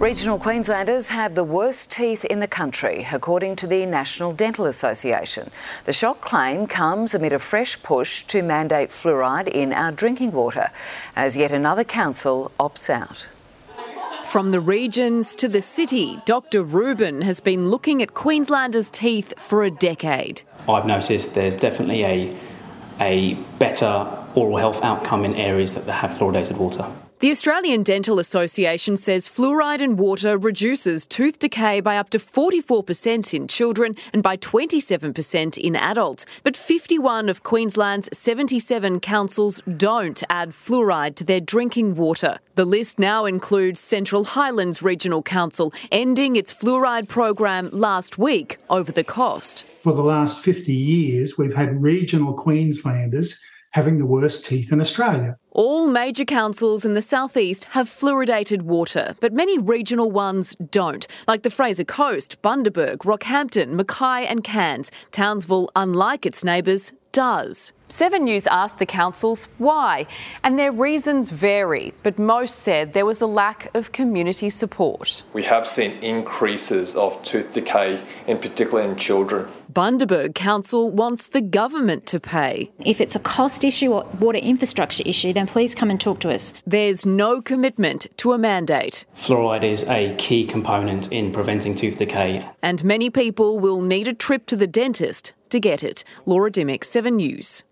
Regional Queenslanders have the worst teeth in the country, according to the National Dental Association. The shock claim comes amid a fresh push to mandate fluoride in our drinking water, as yet another council opts out. From the regions to the city, Dr. Rubin has been looking at Queenslanders' teeth for a decade. I've noticed there's definitely a, a better oral health outcome in areas that have fluoridated water. The Australian Dental Association says fluoride in water reduces tooth decay by up to 44% in children and by 27% in adults. But 51 of Queensland's 77 councils don't add fluoride to their drinking water. The list now includes Central Highlands Regional Council, ending its fluoride program last week over the cost. For the last 50 years, we've had regional Queenslanders having the worst teeth in Australia. All major councils in the southeast have fluoridated water, but many regional ones don't, like the Fraser Coast, Bundaberg, Rockhampton, Mackay, and Cairns. Townsville, unlike its neighbours, does. Seven News asked the councils why, and their reasons vary, but most said there was a lack of community support. We have seen increases of tooth decay, in particular in children. Bundaberg Council wants the government to pay. If it's a cost issue or water infrastructure issue, then please come and talk to us. There's no commitment to a mandate. Fluoride is a key component in preventing tooth decay. And many people will need a trip to the dentist to get it. Laura Dimmick, 7 News.